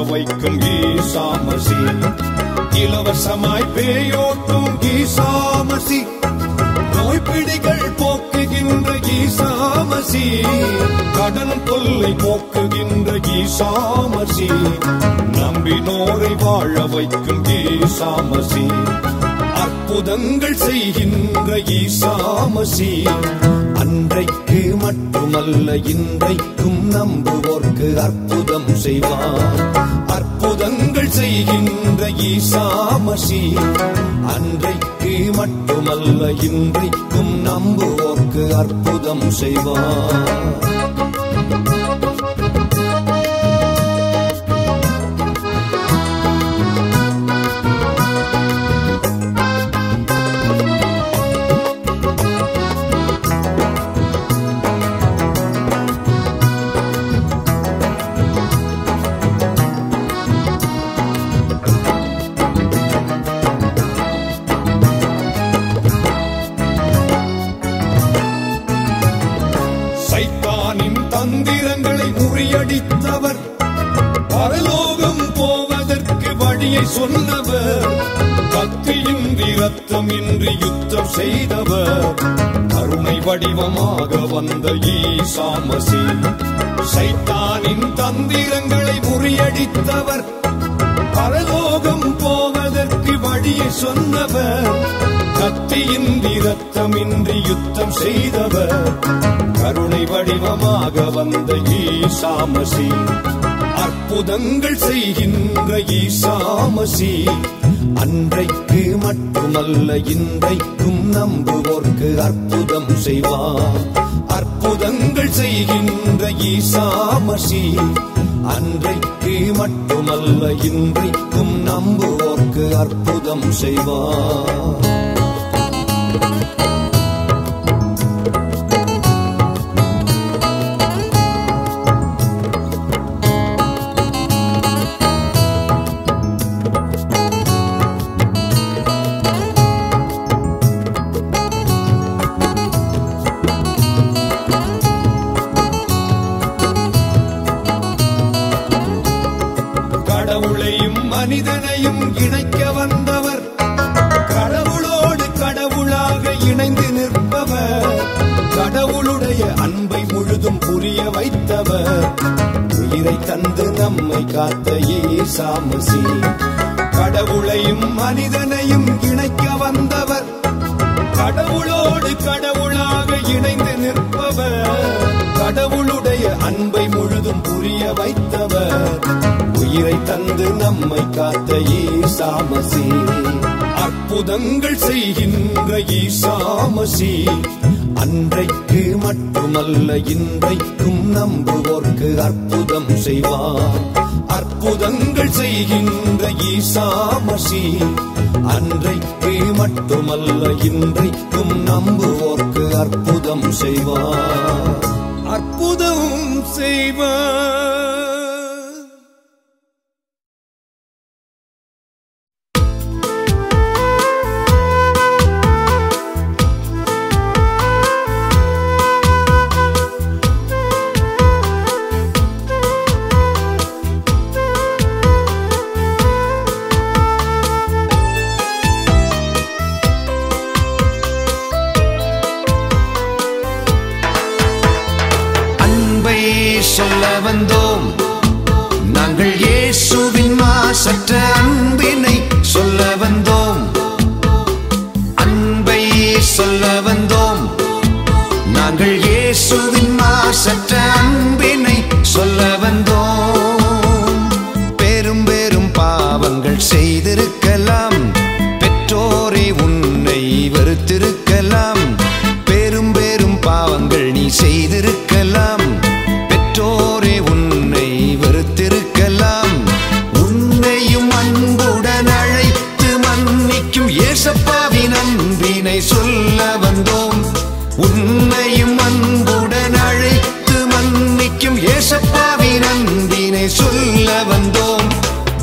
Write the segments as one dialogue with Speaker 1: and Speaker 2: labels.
Speaker 1: வாழ வைக்கும் ஈசாமசி. இலவசமாய் பேயோட்டும் ஈசாமசி. நோய்பிடிகள் போக்குகின்ற ஈசாமசி. கடன் தொல்லை போக்குகின்ற ஈசாமசி. நம்பினோரை வாழ வைக்கும் ஈசாமசி. அற்புதங்கள் செய்கின்ற ஈசாமசி. அன்றைக்கு மட்டுமல்ல இன்றைக்கும் நம்புவோர்க்கு அற்புதம் செய்வார். அற்புதங்கள் செய்கின்ற ஈசாமசி அன்றைக்கு மட்டுமல்ல இன்றைக்கும் நம்புவோர்க்கு அற்புதம் செய்வார். வடிவமாக வந்த ஈசாமசி சைத்தானின் தந்திரங்களை முறியடித்தவர். பரலோகம் போவதற்கு வழியை சொன்னவர். கத்தியின் ரத்தமின்றி யுத்தம் செய்தவர். கருணை வடிவமாக வந்த ஈசாமசி அற்புதங்கள் செய்கின்ற ஈசாமசி அன்றைக்கு மட்டுமல்ல இன்றைக்கும் நம்புவோர்க்கு அற்புதம் செய்வார். அற்புதங்கள் செய்கின்ற ஈசாமசி அன்றைக்கு மட்டுமல்ல இன்றைக்கும் நம்புவோர்க்கு அற்புதம் செய்வார். நம்மை காத்த ஈசாமசி. கடவுளையும் மனிதனையும் இணைக்க வந்தவர். கடவுளோடு கடவுளாக இணைந்து நிற்பவர். கடவுளுடைய அன்பை முழுதும் புரிய வைத்தவர். உயிரை தந்து நம்மை காத்த ஈசாமசி. அற்புதங்கள் செய்கின்ற ஈசாமசி. அன்றைக்கு மட்டுமல்ல இன்றைக்கும் நம்புவோர்க்கு அற்புதம் செய்வார். அற்புதங்கள் செய்கின்ற ஈசா மசி. அன்றைக்கு மட்டுமல்ல இன்றைக்கும் நம்புவோர்க்கு அற்புதம் செய்வார். அற்புதம் செய்வார்.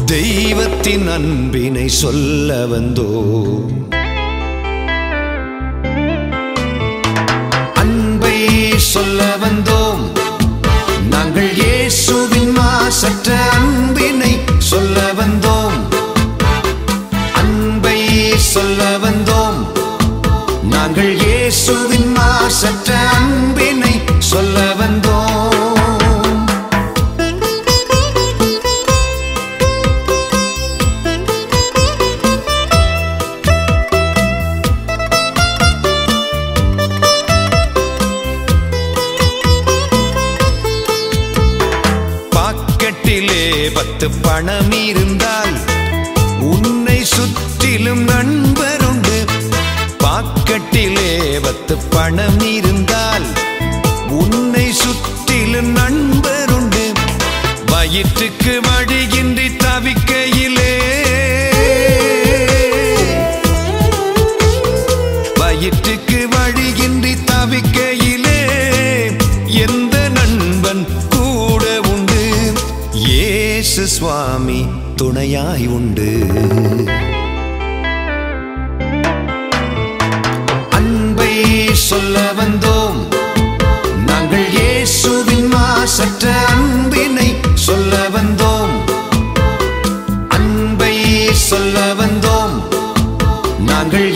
Speaker 1: தெய்வத்தின் அன்பினை சொல்ல வந்தோ அன்பை சொல்ல வந்தோம். நாங்கள் இயேசுவின் மாசற்ற அன்பு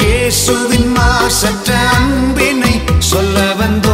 Speaker 1: இயேசுவின் மாசற்ற அன்பினை சொல்ல
Speaker 2: வந்து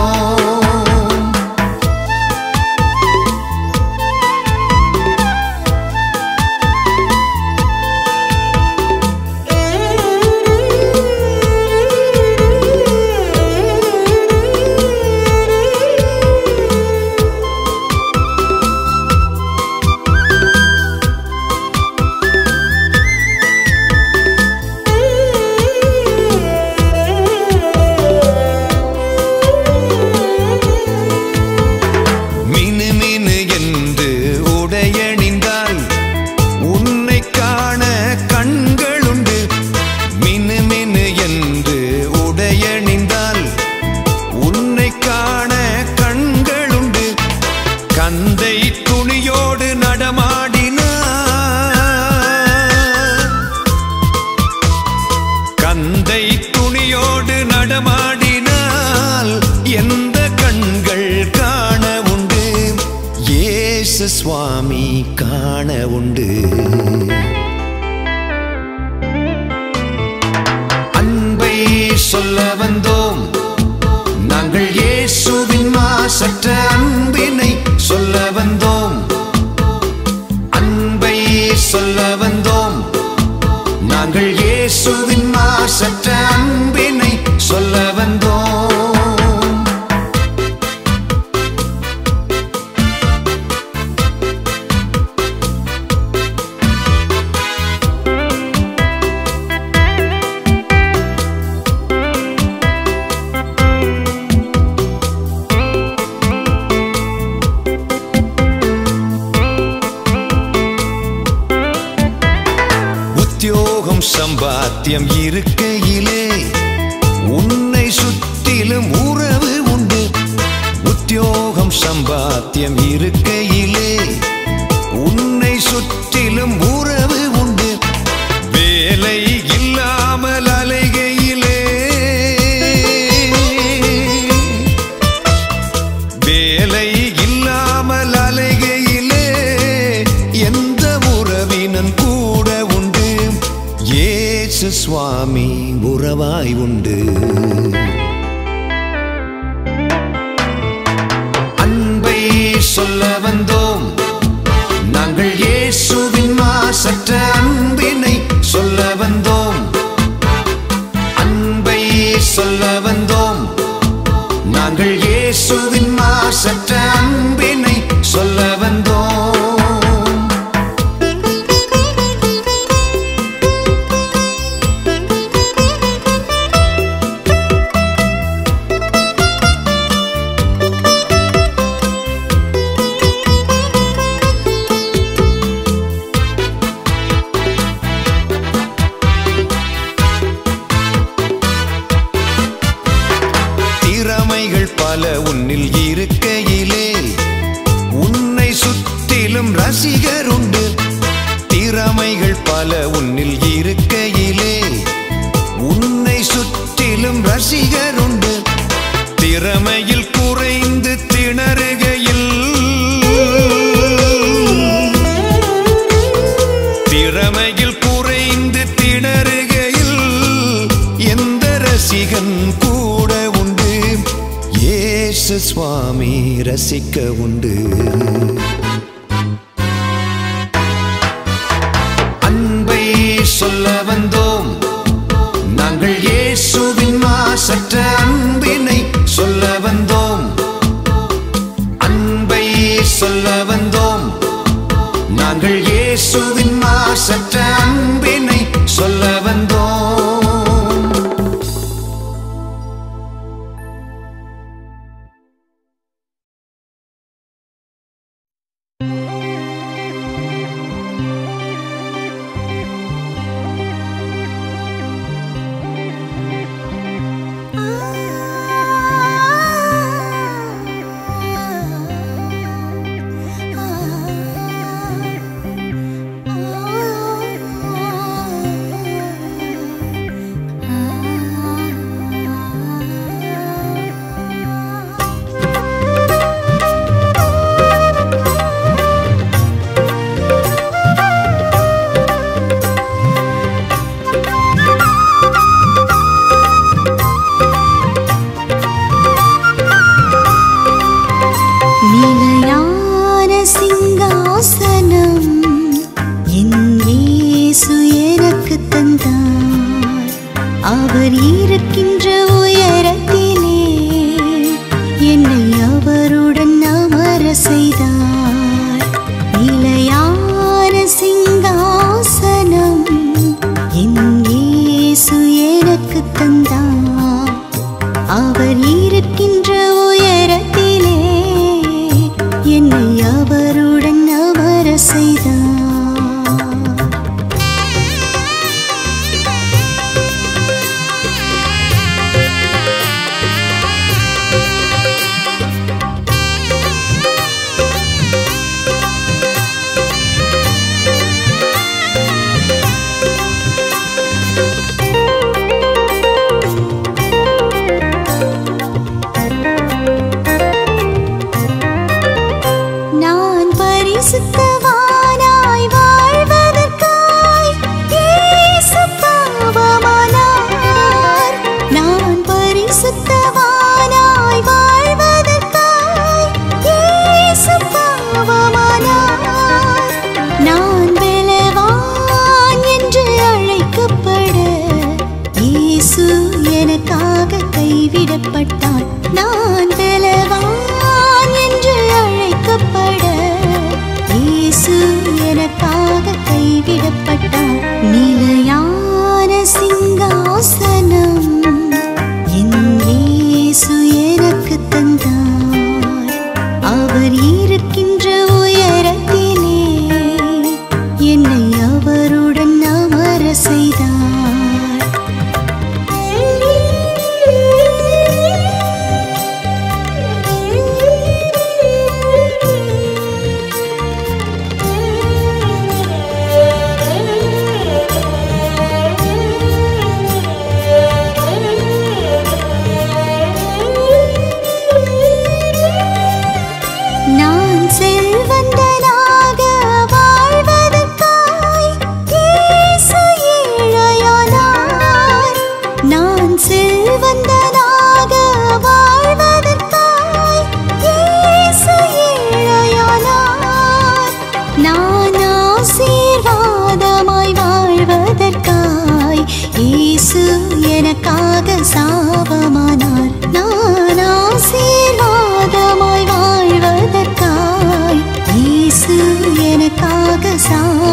Speaker 2: そ。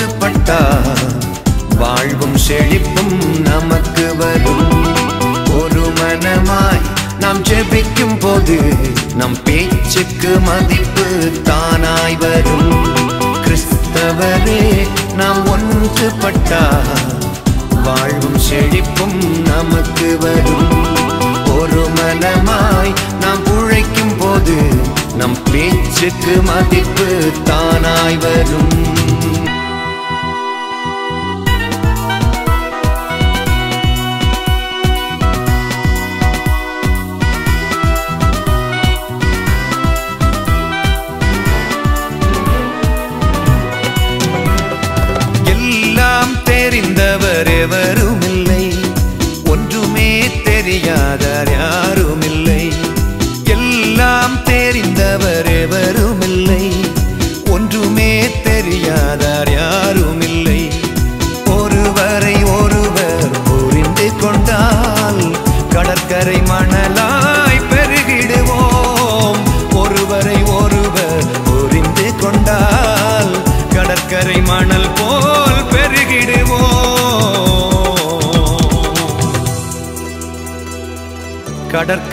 Speaker 2: பாடுபட்டா வாழ்வும் செழிப்பும் நமக்கு வரும். ஒரு மனமாய் நாம் ஜெபிக்கும் போது நம் பேச்சுக்கு மதிப்பு தானாய் வரும். கிறிஸ்தவரே நாம் ஒன்றுபட்டா? வாழ்வும் செழிப்பும் நமக்கு வரும். ஒரு மனமாய் நாம் உழைக்கும் போது நம் பேச்சுக்கு மதிப்பு தானாய் வரும்.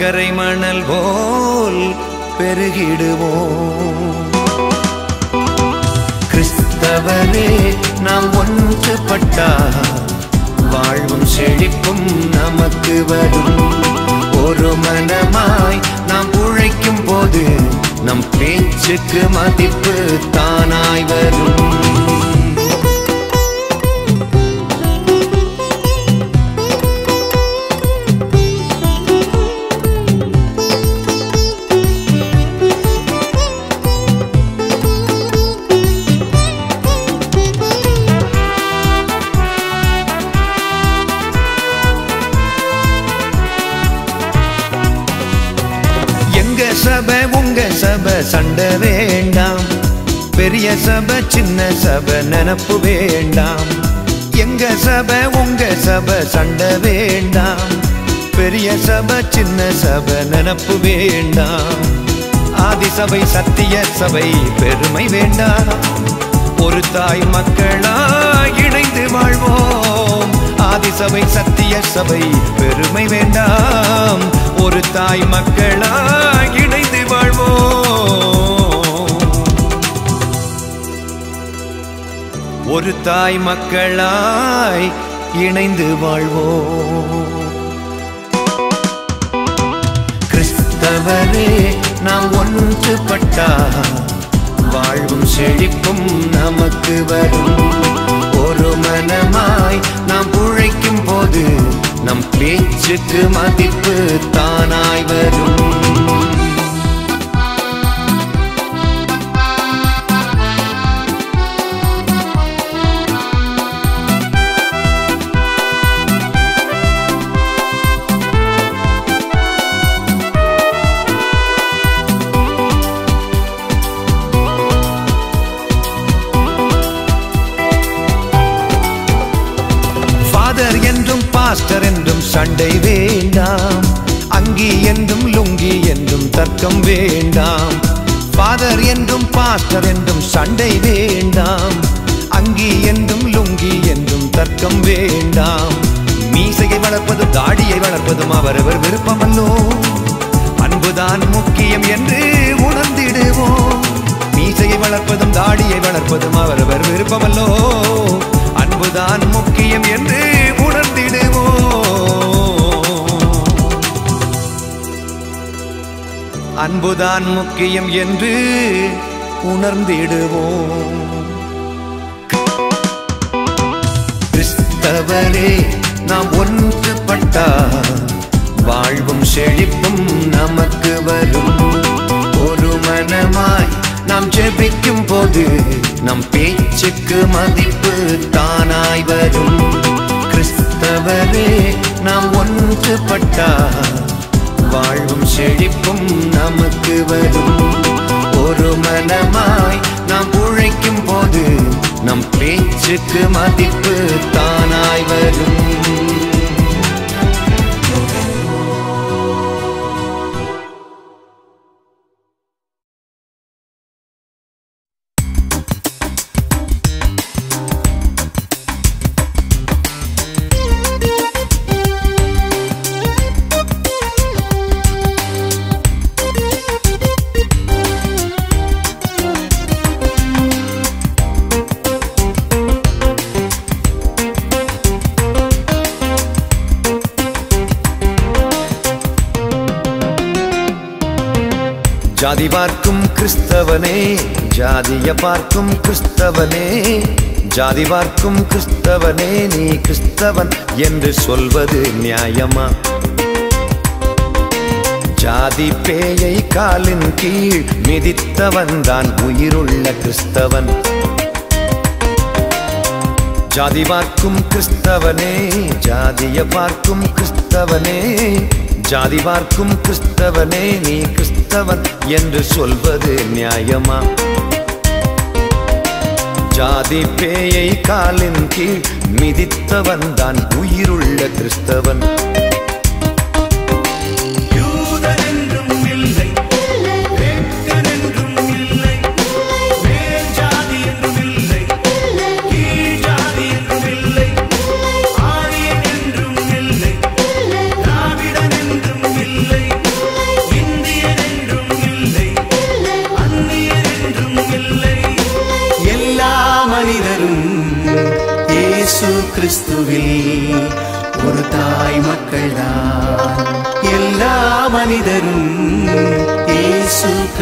Speaker 2: கரை மணல் போல் பெருகிடுவோம். கிறிஸ்தவரே நாம் ஒன்றுபட்டா வாழ்வும் செழிப்பும் நமக்கு வரும். ஒரு மனமாய் நாம் உழைக்கும் போது நம் பேச்சுக்கு மதிப்பு தானாய் வரும்.
Speaker 1: சண்டை வேண்டாம். பெரிய சபை சின்ன சபை நினப்பு வேண்டாம். எங்க சபை உங்க சபை சண்டை வேண்டாம். பெரிய சபை சின்ன சபை நினப்பு வேண்டாம். ஆதி சபை சத்திய சபை பெருமை வேண்டாம். ஒரு தாய் மக்களா இணைந்து வாழ்வோம். ஆதி சபை சத்திய சபை பெருமை வேண்டாம். ஒரு தாய் மக்களா இணைந்து வாழ்வோம். ஒரு தாய் மக்களாய் இணைந்து வாழ்வோம். கிறிஸ்தவரே நாம் ஒன்றுபட்டா? வாழ்வும் செழிப்பும் நமக்கு வரும். ஒரு மனமாய் நாம் உழைக்கும் போது நம் பேச்சுக்கு மதிப்பு தானாய் வரும். என்றும் என்றும் சண்டை வேண்டாம். அங்கி என்றும் லுங்கி என்றும் தர்க்கம் வேண்டாம். மீசையை வளர்ப்பது தாடியை வளர்ப்பதும் அவரவர் விருப்பமல்லோ? அன்புதான் முக்கியம் என்று உணர்ந்திடுவோம். மீசையை வளர்ப்பதும் தாடியை வளர்ப்பதும் அவரவர் விருப்பமல்லோ? அன்புதான் முக்கியம் என்று உணர்ந்திடுவோம். அன்புதான் முக்கியம் என்று உணர்ந்திடுவோம். கிறிஸ்தவரே நாம் ஒன்றுபட்டா வாழ்வும் செழிப்பும் நமக்கு வரும். ஒரு மனமாய் நாம் ஜெபிக்கும் போது நம் பேச்சுக்கு மதிப்பு தானாய் வரும். கிறிஸ்தவரே நாம் ஒன்றுபட்டா வாழ்வும் செழிப்பும் நமக்கு வரும். ஒரு மனமாய் நாம் உழைக்கும் போது நம் பேச்சுக்கு மதிப்பு தானாய் வரும். ஜாதிய பார்க்கும் கிறிஸ்தவனே ஜாதி பார்க்கும் கிறிஸ்தவனே நீ கிறிஸ்தவன் என்று சொல்வது நியாயமா? ஜாதி பேயை காலின் கீழ் மிதித்தவன் தான் உயிருள்ள கிறிஸ்தவன். ஜாதி பார்க்கும் கிறிஸ்தவனே ஜாதிய பார்க்கும் கிறிஸ்தவனே ஜாதி பார்க்கும் கிறிஸ்தவனே நீ கிறிஸ்தவன் என்று சொல்வது நியாயமா? ஜாதி பேயை காலின் கீழ் மிதித்தவன் தான் உயிருள்ள கிறிஸ்தவன்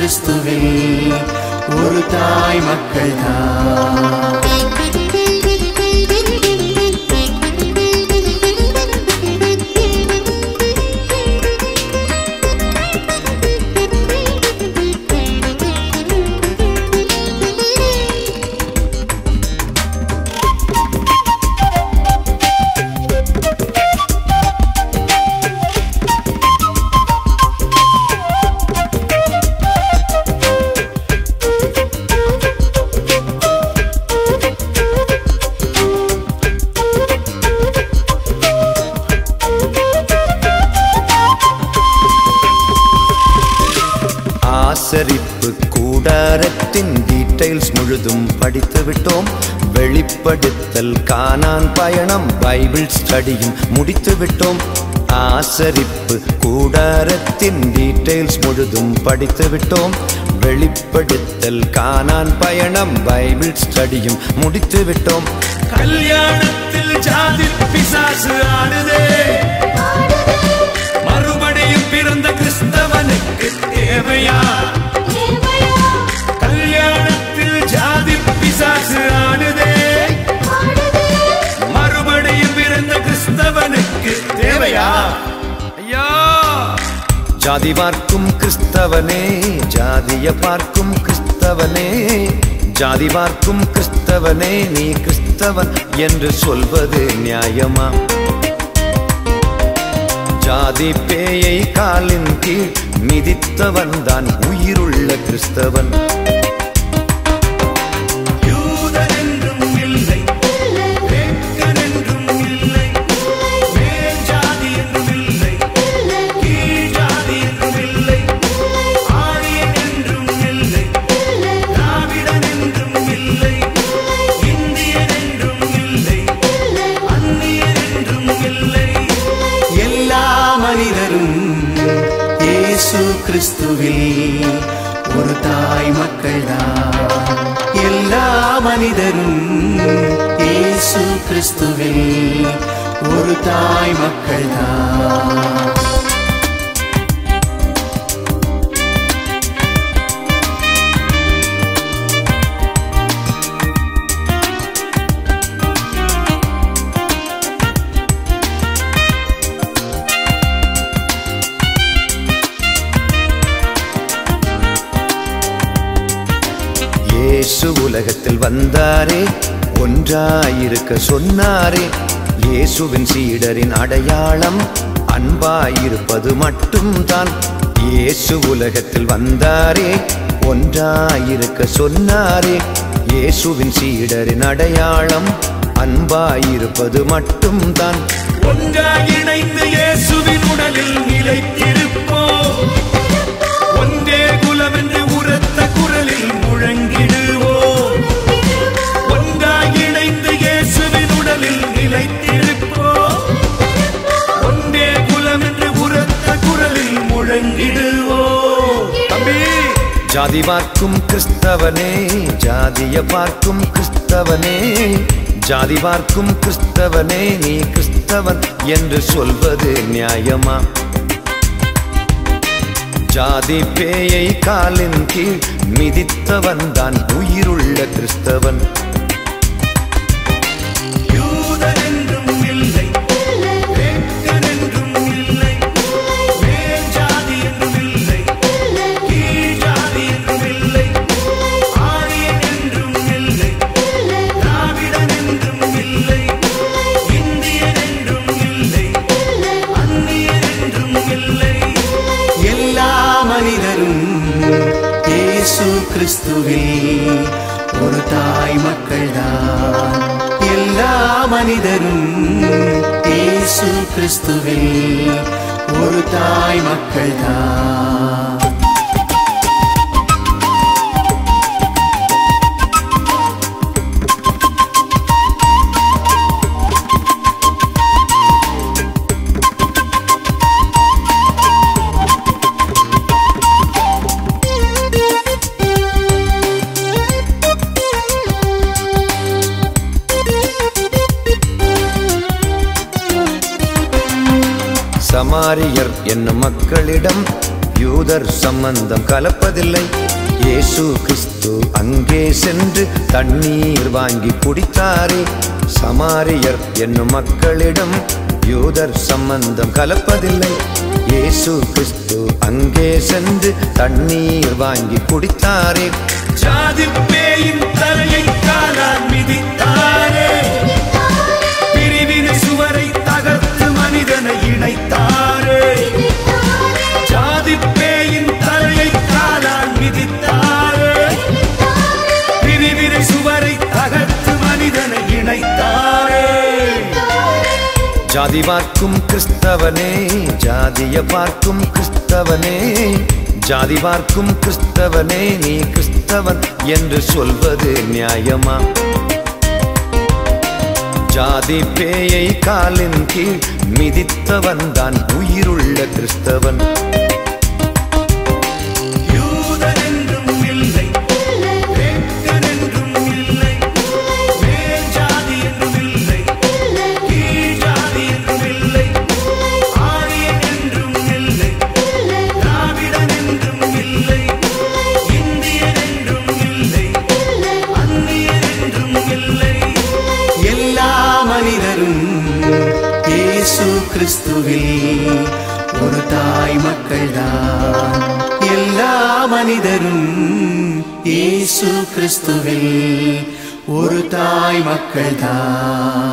Speaker 3: கிறிஸ்துவில் ஒரு தாய்
Speaker 1: மக்கள் தான் விட்டோம். ஆசரிப்பு கூடாரத்தின் டீட்டெயில்ஸ் முழுதும் படித்து விட்டோம். வெளிப்படுத்தல் காணான் பயணம் பைபிள் ஸ்டடியும் முடித்து விட்டோம்.
Speaker 3: கல்யாணத்தில் ஜாதி பிசாசு ஆடுதே. ஜாதி
Speaker 1: பார்க்கும் கிறிஸ்தவனே ஜாதிய பார்க்கும் கிறிஸ்தவனே ஜாதி பார்க்கும் கிறிஸ்தவனே நீ கிறிஸ்தவன் என்று சொல்வது நியாயமா? ஜாதி பேயை காலின் கீழ் மிதித்தவன் தான் உயிருள்ள கிறிஸ்தவன்.
Speaker 3: இயேசுவில் ஒரு தாய் மக்கள்தான். எல்லா மனிதரும் இயேசு கிறிஸ்துவில் ஒரு தாய் மக்கள்தான்.
Speaker 1: உலகத்தில் வந்தாரே ஒன்றாயிருக்க சொன்னாரே. இயேசுவின் சீடரின் அடையாளம் அன்பாயிருப்பது மட்டும்தான். இயேசு உலகத்தில் வந்தாரே ஒன்றாயிருக்க சொன்னாரே. இயேசுவின் சீடரின் அடையாளம் அன்பாயிருப்பது மட்டும்தான்.
Speaker 3: ஒன்றாக இணைந்து இயேசுவின் உடலில் நிலைத்திருப்போம்.
Speaker 1: ஜாதி பார்க்கும் கிறிஸ்தவனே ஜாதிய பார்க்கும் கிறிஸ்தவனே ஜாதி பார்க்கும் கிறிஸ்தவனே நீ கிறிஸ்தவன் என்று சொல்வது நியாயமா? ஜாதி பேயை காலின் கீழ் மிதித்தவன் தான் உயிருள்ள கிறிஸ்தவன்.
Speaker 3: கிறிஸ்துவே ஒரு தாய் மக்கள்தான். எல்லா மனிதரும் இயேசு கிறிஸ்துவில் ஒரு தாய் மக்கள்தான்.
Speaker 1: ஆரியர் என்னும் மக்களிடம் யூதர் சம்பந்தம் கலப்பதில்லை. இயேசு கிறிஸ்து அங்கே சென்று தண்ணீர் வாங்கி குடித்தாரே. சமாரியர் என்னும் மக்களிடம் யூதர் சம்பந்தம் கலப்பதில்லை. இயேசு கிறிஸ்து அங்கே சென்று தண்ணீர் வாங்கி குடித்தாரே.
Speaker 3: ஜாதி பேயின் தலையை காலால் மிதித்தாரே. ஜாதி
Speaker 1: பார்க்கும் கிறிஸ்தவனே ஜாதிய பார்க்கும் கிறிஸ்தவனே ஜாதி பார்க்கும் கிறிஸ்தவனே நீ கிறிஸ்தவன் என்று சொல்வது நியாயமா? ஜாதி பேயை காலின் கீழ் மிதித்தவன் தான் உயிருள்ள கிறிஸ்தவன்.
Speaker 3: தாய்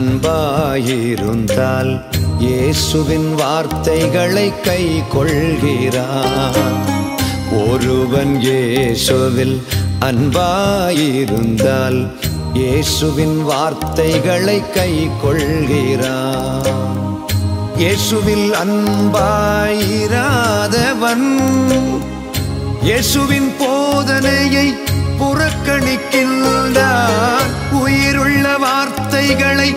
Speaker 1: அன்பாயிருந்தால் இயேசுவின் வார்த்தைகளை கை கொள்கிறான் ஒருவன் இயேசுவில் அன்பாயிருந்தால் இயேசுவின் வார்த்தைகளை கை கொள்கிறான் இயேசுவில் அன்பாயிராதவன் இயேசுவின் போதனையை புறக்கணிக்கின்றான் உயிருள்ள வார்த்தைகளை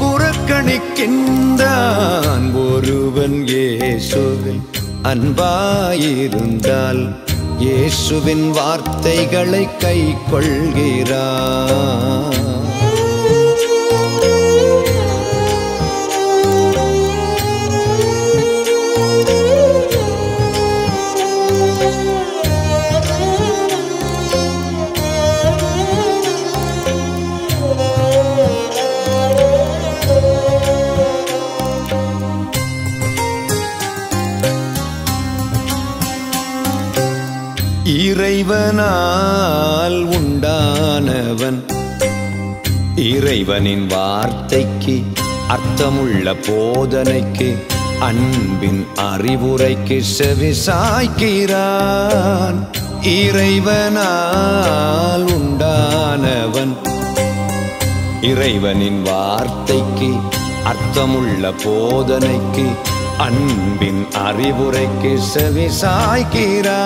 Speaker 1: புறக்கணிக்கின்றான் ஒருவன் இயேசுவில். அன்பாயிருந்தால் இயேசுவின் வார்த்தைகளை கை கொள்கிறான் இறைவனால் உண்டானவன். இறைவனின் வார்த்தைக்கு அர்த்தமுள்ள போதனைக்கு அன்பின் அறிவுரைக்கு செவிசாய்க்கிறான். இறைவனால் உண்டானவன். இறைவனின் வார்த்தைக்கு அர்த்தமுள்ள போதனைக்கு அன்பின் அறிவுரைக்கு செவிசாய்க்கிறான்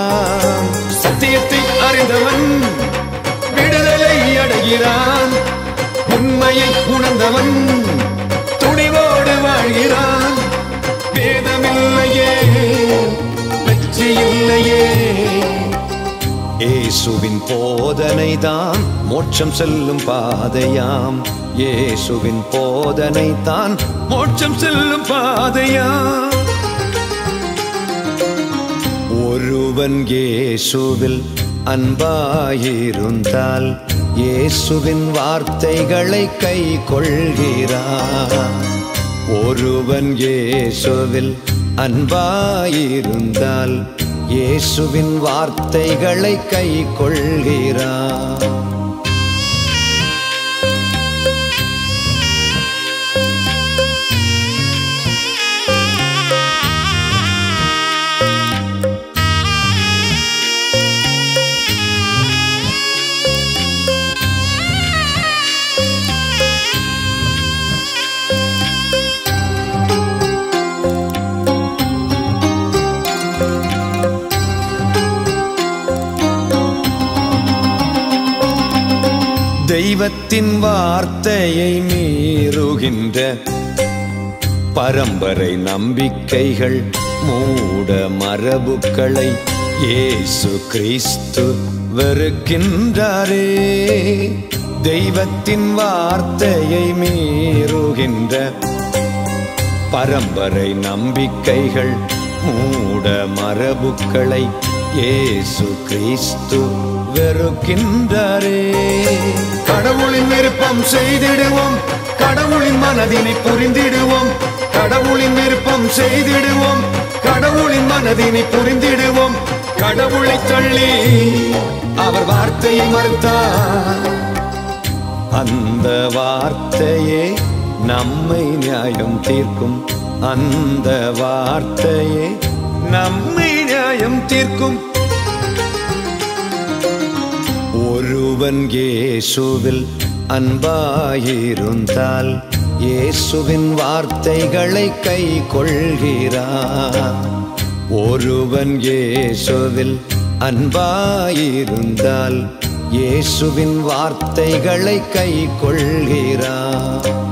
Speaker 1: சத்தியத்தை அறிந்தவன் விடுதலை அடைகிறான். உண்மையை உணர்ந்தவன் துணிவோடு வாழ்கிறான். வேதமில்லையே வெற்றி இல்லையே இயேசுவின் போதனை தான் மோட்சம் செல்லும் பாதையாம். இயேசுவின் போதனை தான் மோட்சம் செல்லும் பாதையாம். ஒருவன் இயேசுவில் அன்பாயிருந்தால் இயேசுவின் வார்த்தைகளை கை கொள்கிறான் ஒருவன் இயேசுவில் அன்பாயிருந்தால் இயேசுவின் வார்த்தைகளை கை கொள்கிறார். தெய்வத்தின் வார்த்தையை மீறுகின்ற பரம்பரை நம்பிக்கைகள் மூட மரபுக்களை இயேசு கிறிஸ்து வெறுக்கின்றாரே. தெய்வத்தின் வார்த்தையை மீறுகின்ற பரம்பரை நம்பிக்கைகள் மூட மரபுக்களை இயேசு கிறிஸ்து வெறுக்கின்றாரே.
Speaker 3: நாம் செய்திடுவோம். கடவுளின் மனதினை புரிந்திடுவோம். கடவுளின் விருப்பம் செய்திடுவோம். கடவுளின் மனதினை புரிந்திடுவோம். கடவுளை தள்ளி அவர் வார்த்தையை மறுத்தார்.
Speaker 1: அந்த வார்த்தையே நம்மை நியாயம் தீர்க்கும். அந்த வார்த்தையே நம்மை நியாயம் தீர்க்கும். ஒருவன் இயேசுவில் அன்பாயிருந்தால் இயேசுவின் வார்த்தைகளை கை கொள்கிறான் ஒருவன் இயேசுவில் அன்பாயிருந்தால் இயேசுவின் வார்த்தைகளை கை கொள்கிறான்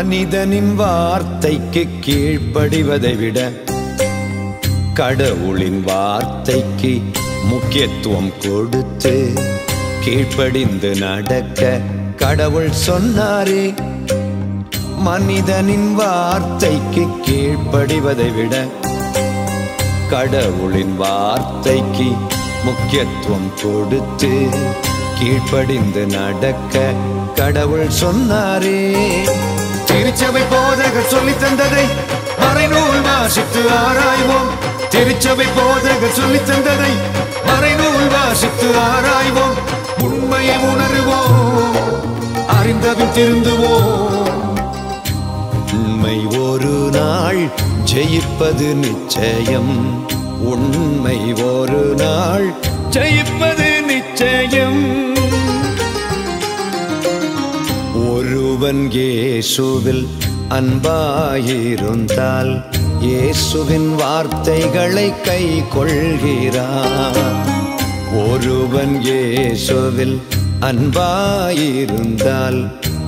Speaker 1: மனிதனின் வார்த்தைக்கு கீழ்ப்படிவதை விட கடவுளின் வார்த்தைக்கு முக்கியத்துவம் கொடுத்து கீழ்ப்படிந்து நடக்க கடவுள் சொன்னாரே. மனிதனின் வார்த்தைக்கு கீழ்ப்படிவதை விட கடவுளின் வார்த்தைக்கு முக்கியத்துவம் கொடுத்து கீழ்ப்படிந்து நடக்க கடவுள் சொன்னாரே.
Speaker 3: திருச்சபை போதகர் சொல்லி தந்ததை மறைநூல் வாசித்து ஆராய்வோம். திருச்சபை போதகர் சொல்லி தந்ததை மறைநூல் வாசித்து ஆராய்வோம். உண்மையை உணர்வோம் அறிந்ததும் திருந்துவோம்.
Speaker 1: உண்மை ஒரு நாள் ஜெயிப்பது நிச்சயம். உண்மை ஒரு நாள் ஜெயிப்பது நிச்சயம். ஒருவன் இயேசுவில் அன்பாயிருந்தால் இயேசுவின் வார்த்தைகளை கை கொள்கிறான் ஒருவன் இயேசுவில் அன்பாயிருந்தால்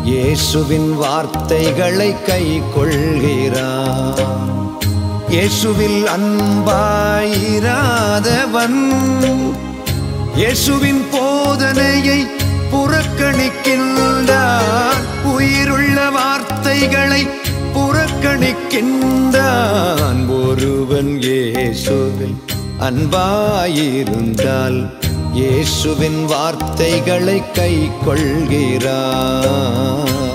Speaker 1: இயேசுவின் வார்த்தைகளை கை கொள்கிறான் இயேசுவில் அன்பாயிராதவன் இயேசுவின் போதனையை புறக்கணிக்கின்றார். உயிருள்ள வார்த்தைகளை புறக்கணிக்கின்றான். ஒருவன் இயேசுவில் அன்பாயிருந்தால் இயேசுவின் வார்த்தைகளை கை கொள்கிறான்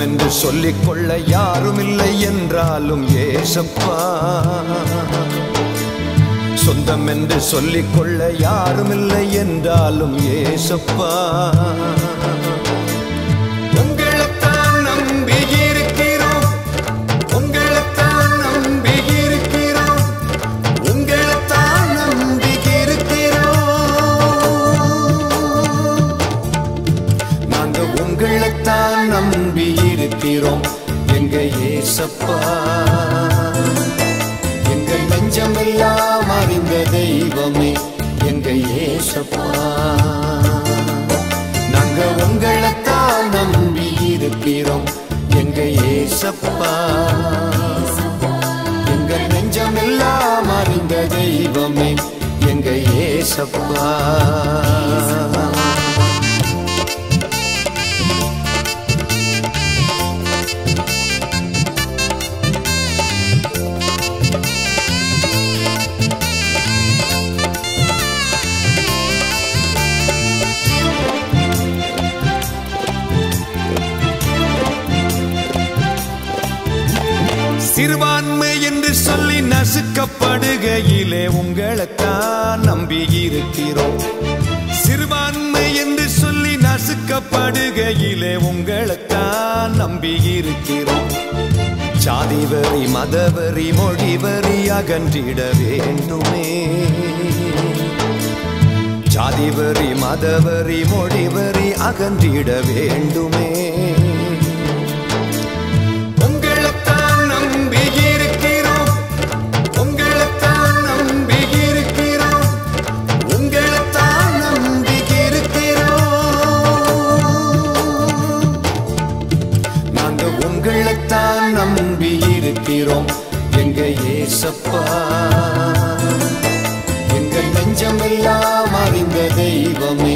Speaker 1: சொந்தம் என்று சொல்லிக் கொள்ள யாரும் இல்லை என்றாலும் ஏசப்பா. சொந்தம் என்று சொல்லிக் கொள்ள யாரும் இல்லை என்றாலும் ஏசப்பா. ஏசப்பா எங்கள் நெஞ்சமெல்லாம் அறிந்த தெய்வமே எங்கள் ஏசப்பா. நாங்க உங்களைத்தான் நம்பி இருக்கிறோம் எங்கள் ஏசப்பா. எங்கள் நெஞ்சமெல்லாம் அறிந்த தெய்வமே எங்கள் ஏசப்பா. சிறுபான்மை என்று சொல்லி நசுக்கப்படுகையிலே உங்களைத்தான் நம்பி இருக்கிறோம். சிறுபான்மை என்று சொல்லி நசுக்கப்படுகையிலே உங்களைத்தான் நம்பி இருக்கிறோம். ஜாதிவரி மதவரி மொழிவரி அகன்றிட வேண்டுமே. ஜாதிவரி மதவரி மொழிவரி அகன்றிட வேண்டுமே. ஏசப்பா எங்கள் நெஞ்சமெல்லாம் அறிந்த தெய்வமே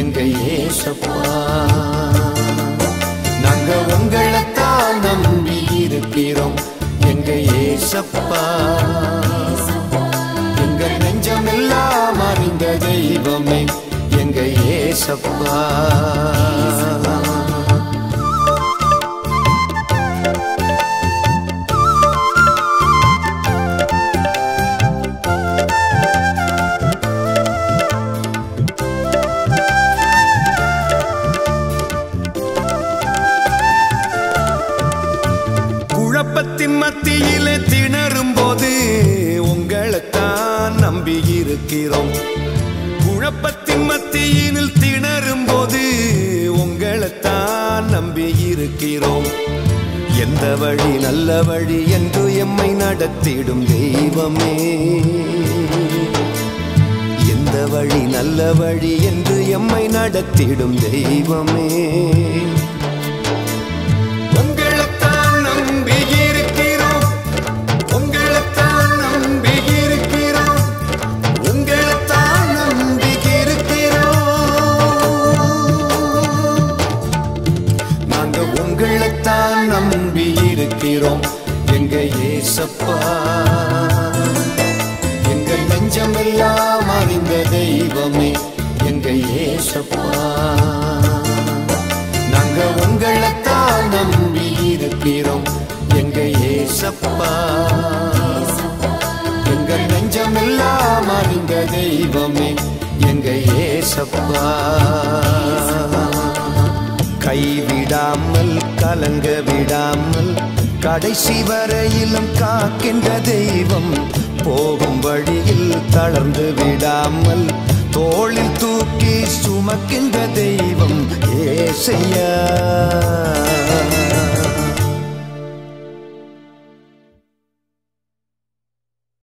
Speaker 1: எங்கள் ஏசப்பா. நாங்க உங்களைத்தான் நம்பி இருக்கிறோம் எங்கள் ஏசப்பா. எங்கள் நெஞ்சமெல்லாம் அறிந்த தெய்வமே எங்கள் ஏசப்பா. திணறும் போது உங்களைத்தான் நம்பி இருக்கிறோம். குழப்பத்தின் மத்தியினில் திணறும் போது உங்களைத்தான் நம்பி இருக்கிறோம். எந்த வழி நல்ல வழி என்று எம்மை நடத்திடும் தெய்வமே. எந்த வழி நல்ல வழி என்று எம்மை நடத்திடும் தெய்வமே. ஏசப்பா எங்க நெஞ்சமெல்லாம் அறிந்த தெய்வமே எங்க ஏசப்பா. நாங்க உங்களைத்தான் நம்பி இருக்கிறோம் எங்க ஏசப்பா. எங்க நெஞ்சமெல்லாம் அறிந்த தெய்வமே எங்க ஏசப்பா. கைவிடாமல் கலங்க விடாமல் கடைசி வரையிலும் காக்கின்ற தெய்வம் போகும் வழியில் தளர்ந்து விடாமல் தோளில் தூக்கி சுமக்கின்ற தெய்வம் ஏசையா.